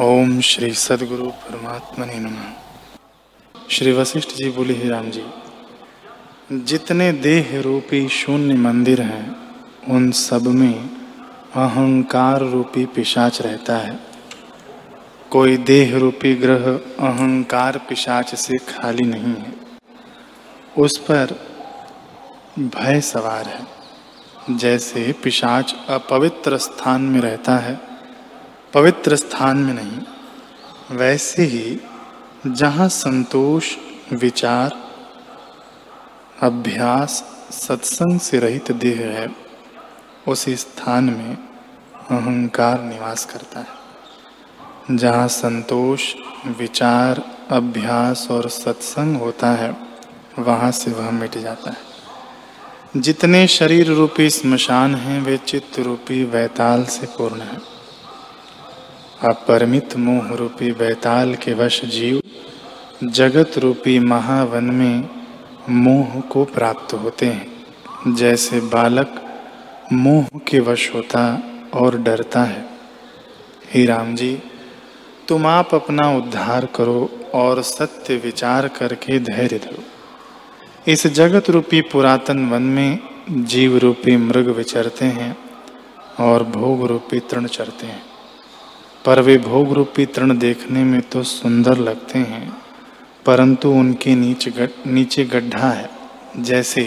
ओम श्री सदगुरु परमात्मा ने नम। श्री वशिष्ठ जी, बोले हे राम जी, जितने देह रूपी शून्य मंदिर हैं, उन सब में अहंकार रूपी पिशाच रहता है। कोई देह रूपी ग्रह अहंकार पिशाच से खाली नहीं है। उस पर भय सवार है। जैसे पिशाच अपवित्र स्थान में रहता है पवित्र स्थान में नहीं, वैसे ही जहाँ संतोष, विचार, अभ्यास, सत्संग से रहित देह है, उस स्थान में अहंकार निवास करता है। जहाँ संतोष, विचार, अभ्यास और सत्संग होता है, वहाँ से वह मिट जाता है। जितने शरीर रूपी स्मशान हैं, वे चित्त रूपी वैताल से पूर्ण है। अपरिमित मोह रूपी बैताल के वश जीव, जगत रूपी महावन में मोह को प्राप्त होते हैं। जैसे बालक मोह के वश होता और डरता है। ही राम जी, तुम आप अपना उद्धार करो और सत्य विचार करके धैर्य धरो। इस जगत रूपी पुरातन वन में जीव रूपी मृग विचरते हैं और भोग रूपी तृण चरते हैं। पर वे भोग रूपी तृण देखने में तो सुंदर लगते हैं परंतु उनके नीचे गड, नीचे गड्ढा है। जैसे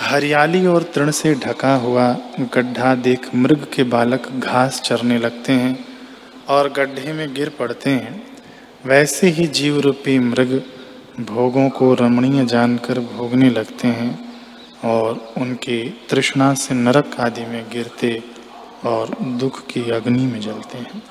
हरियाली और तृण से ढका हुआ गड्ढा देख मृग के बालक घास चरने लगते हैं और गड्ढे में गिर पड़ते हैं। वैसे ही जीव रूपी मृग भोगों को रमणीय जानकर भोगने लगते हैं और उनकी तृष्णा से नरक आदि में गिरते और दुख की अग्नि में जलते हैं।